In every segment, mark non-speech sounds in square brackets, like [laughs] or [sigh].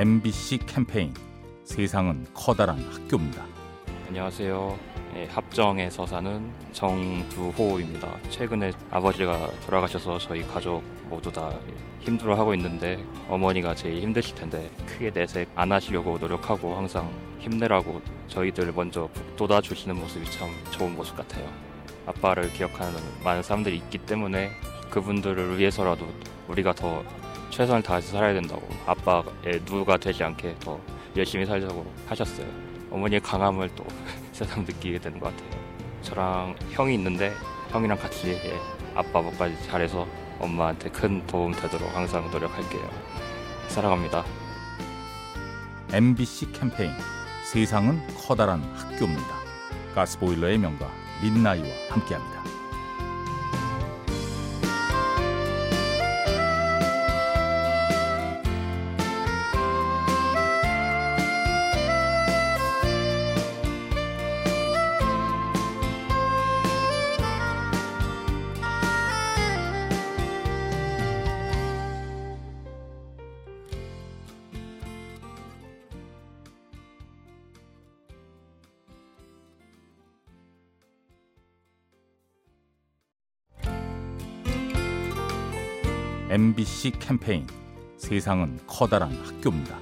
MBC 캠페인 세상은 커다란 학교입니다. 안녕하세요. 네, 합정에서 사는 정두호입니다. 최근에 아버지가 돌아가셔서 저희 가족 모두 다 힘들어하고 있는데 어머니가 제일 힘드실 텐데 크게 내색 안 하시려고 노력하고 항상 힘내라고 저희들 먼저 북돋아 주시는 모습이 참 좋은 모습 같아요. 아빠를 기억하는 많은 사람들이 있기 때문에 그분들을 위해서라도 우리가 더 최선을 다해서 살아야 된다고 아빠의 누가 되지 않게 더 열심히 살자고 하셨어요. 어머니의 강함을 또 [laughs] 세상 느끼게 되는 것 같아요. 저랑 형이 있는데 형이랑 같이 예, 아빠 아빠까지 잘해서 엄마한테 큰 도움 되도록 항상 노력할게요. 사랑합니다. MBC 캠페인 세상은 커다란 학교입니다. 가스보일러의 명가 민나이와 함께합니다. MBC 캠페인 세상은 커다란 학교입니다.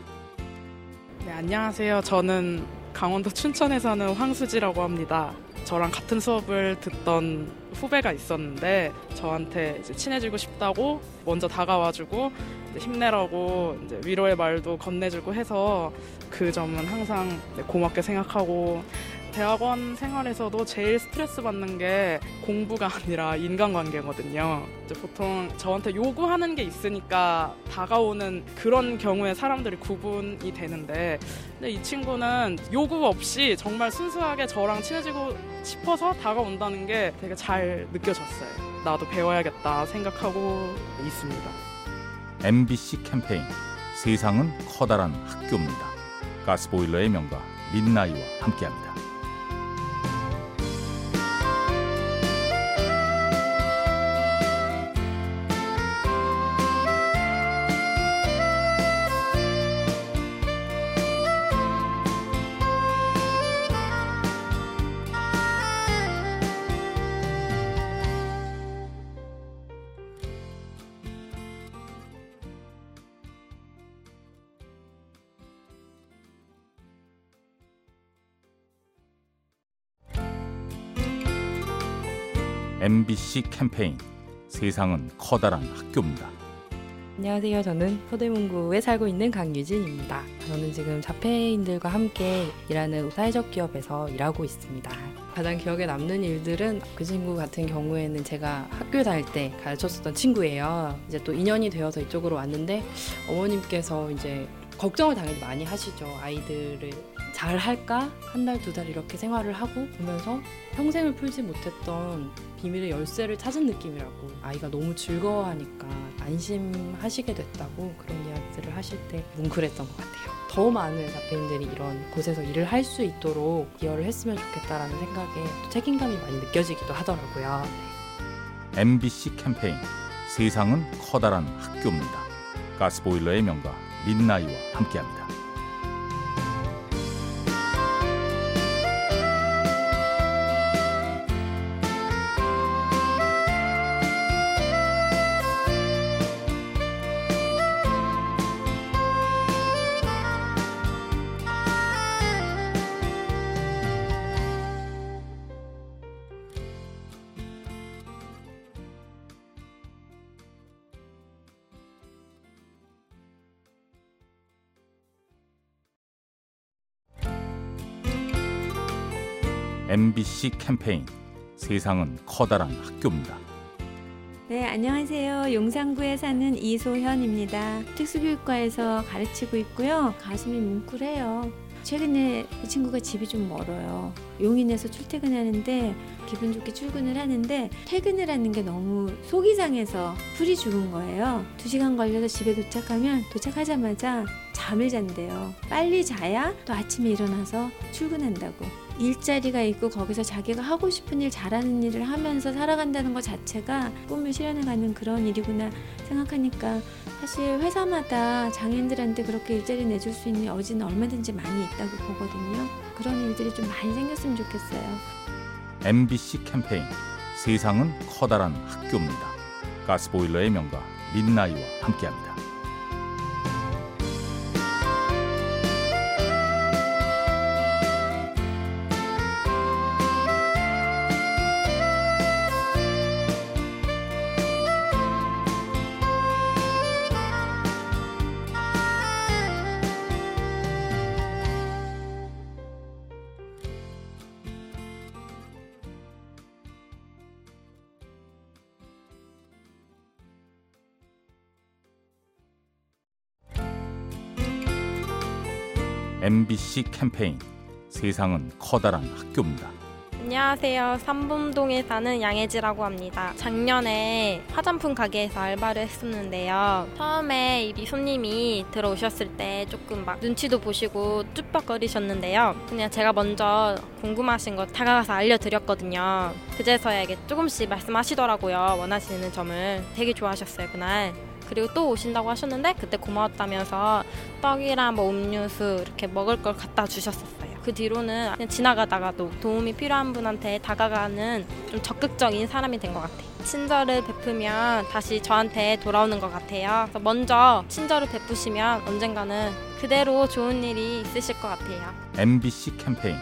네, 안녕하세요. 저는 강원도 춘천에 사는 황수지라고 합니다. 저랑 같은 수업을 듣던 후배가 있었는데 저한테 친해지고 싶다고 먼저 다가와주고 힘내라고 위로의 말도 건네주고 해서 그 점은 항상 네, 고맙게 생각하고 대학원 생활에서도 제일 스트레스 받는 게 공부가 [laughs] 아니라 인간관계거든요. 보통 저한테 요구하는 게 있으니까 다가오는 그런 경우에 사람들이 구분이 되는데 근데 이 친구는 요구 없이 정말 순수하게 저랑 친해지고 싶어서 다가온다는 게 되게 잘 느껴졌어요. 나도 배워야겠다 생각하고 있습니다. MBC 캠페인 세상은 커다란 학교입니다. 가스보일러의 명가 민나이와 함께합니다. MBC 캠페인 세상은 커다란 학교입니다. 안녕하세요. 저는 서대문구에 살고 있는 강유진입니다. 저는 지금 자폐인들과 함께 일하는 사회적 기업에서 일하고 있습니다. 가장 기억에 남는 일들은 그 친구 같은 경우에는 제가 학교 다닐 때 가르쳤었던 친구예요. 이제 또 인연이 되어서 이쪽으로 왔는데 어머님께서 이제 걱정을 당연히 많이 하시죠. 아이들을 잘 할까? 한 달, 두 달 이렇게 생활을 하고 보면서 평생을 풀지 못했던 비밀의 열쇠를 찾은 느낌이라고 아이가 너무 즐거워하니까 안심하시게 됐다고 그런 이야기들을 하실 때 뭉클했던 것 같아요. 더 많은 자폐인들이 이런 곳에서 일을 할 수 있도록 기여를 했으면 좋겠다라는 생각에 책임감이 많이 느껴지기도 하더라고요. 네. MBC 캠페인 세상은 커다란 학교입니다. 가스보일러의 명가 민나이와 함께합니다. MBC 캠페인 세상은 커다란 학교입니다. 네, 안녕하세요. 용산구에 사는 이소현입니다. 특수교육과에서 가르치고 있고요. 가슴이 뭉클해요. 최근에 이 친구가 집이 좀 멀어요. 용인에서 출퇴근하는데 기분 좋게 출근을 하는데 퇴근을 하는 게 너무 속이 상해서 풀이 죽은 거예요. 두 시간 걸려서 집에 도착하면 도착하자마자 잠을 잔대요. 빨리 자야 또 아침에 일어나서 출근한다고. 일자리가 있고 거기서 자기가 하고 싶은 일 잘하는 일을 하면서 살아간다는 것 자체가 꿈을 실현해가는 그런 일이구나 생각하니까 사실 회사마다 장애인들한테 그렇게 일자리 내줄 수 있는 여지는 얼마든지 많이 있다고 보거든요. 그런 일들이 좀 많이 생겼으면 좋겠어요. MBC 캠페인 세상은 커다란 학교입니다. 가스보일러의 명가 민나이와 함께합니다. MBC 캠페인 세상은 커다란 학교입니다. 안녕하세요. 삼봉동에 사는 양혜지라고 합니다. 작년에 화장품 가게에서 알바를 했었는데요. 처음에 이 미소님이 들어오셨을 때 조금 막 눈치도 보시고 쭈뼛거리셨는데요. 그냥 제가 먼저 궁금하신 거 다가가서 알려드렸거든요. 그제서야 이게 조금씩 말씀하시더라고요. 원하시는 점을 되게 좋아하셨어요 그날. 그리고 또 오신다고 하셨는데 그때 고마웠다면서 떡이랑 뭐 음료수 이렇게 먹을 걸 갖다 주셨었어요. 그 뒤로는 그냥 지나가다가도 도움이 필요한 분한테 다가가는 좀 적극적인 사람이 된 것 같아요. 친절을 베푸면 다시 저한테 돌아오는 것 같아요. 먼저 친절을 베푸시면 언젠가는 그대로 좋은 일이 있으실 것 같아요. MBC 캠페인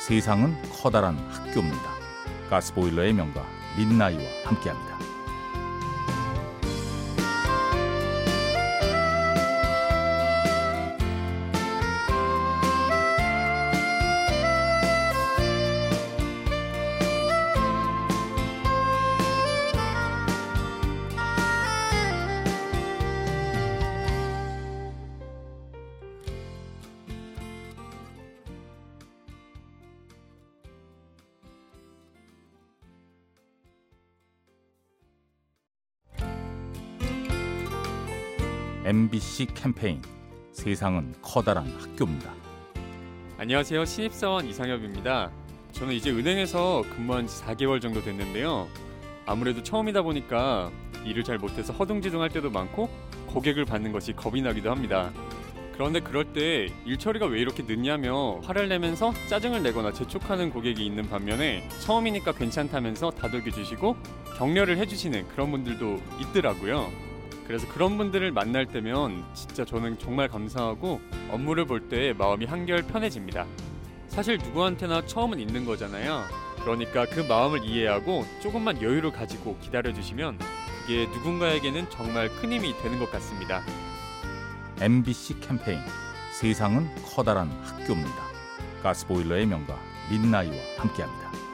세상은 커다란 학교입니다. 가스보일러의 명가 민나이와 함께합니다. MBC 캠페인 세상은 커다란 학교입니다. 안녕하세요. 신입사원 이상엽입니다. 저는 이제 은행에서 근무한 지 4개월 정도 됐는데요. 아무래도 처음이다 보니까 일을 잘 못해서 허둥지둥할 때도 많고 고객을 받는 것이 겁이 나기도 합니다. 그런데 그럴 때 일 처리가 왜 이렇게 늦냐며 화를 내면서 짜증을 내거나 재촉하는 고객이 있는 반면에 처음이니까 괜찮다면서 다독여 주시고 격려를 해주시는 그런 분들도 있더라고요. 그래서 그런 분들을 만날 때면 진짜 저는 정말 감사하고 업무를 볼 때 마음이 한결 편해집니다. 사실 누구한테나 처음은 있는 거잖아요. 그러니까 그 마음을 이해하고 조금만 여유를 가지고 기다려주시면 그게 누군가에게는 정말 큰 힘이 되는 것 같습니다. MBC 캠페인 세상은 커다란 학교입니다. 가스보일러의 명가 민나이와 함께합니다.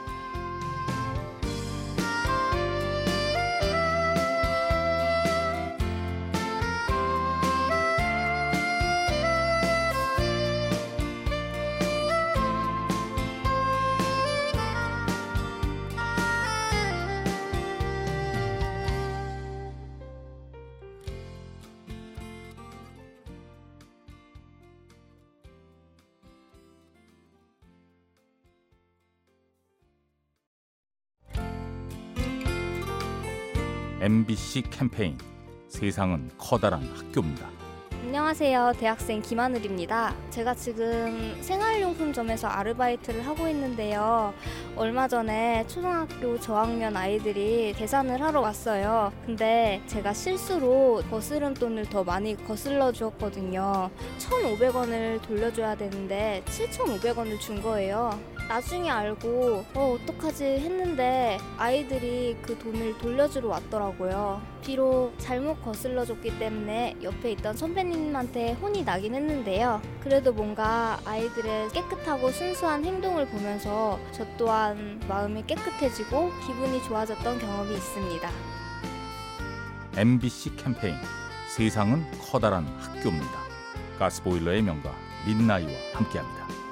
MBC 캠페인 세상은 커다란 학교입니다. 안녕하세요. 대학생 김하늘입니다. 제가 지금 생활용품점에서 아르바이트를 하고 있는데요. 얼마 전에 초등학교 저학년 아이들이 계산을 하러 왔어요. 근데 제가 실수로 거스름 돈을 더 많이 거슬러 주었거든요. 1,500원을 돌려줘야 되는데 7,500원을 준 거예요. 나중에 알고 어 어떡하지 했는데 아이들이 그 돈을 돌려주러 왔더라고요. 비록 잘못 거슬러 줬기 때문에 옆에 있던 선배님한테 혼이 나긴 했는데요. 그래도 뭔가 아이들의 깨끗하고 순수한 행동을 보면서 저 또한 마음이 깨끗해지고 기분이 좋아졌던 경험이 있습니다. MBC 캠페인 세상은 커다란 학교입니다. 가스보일러의 명가 민나이와 함께합니다.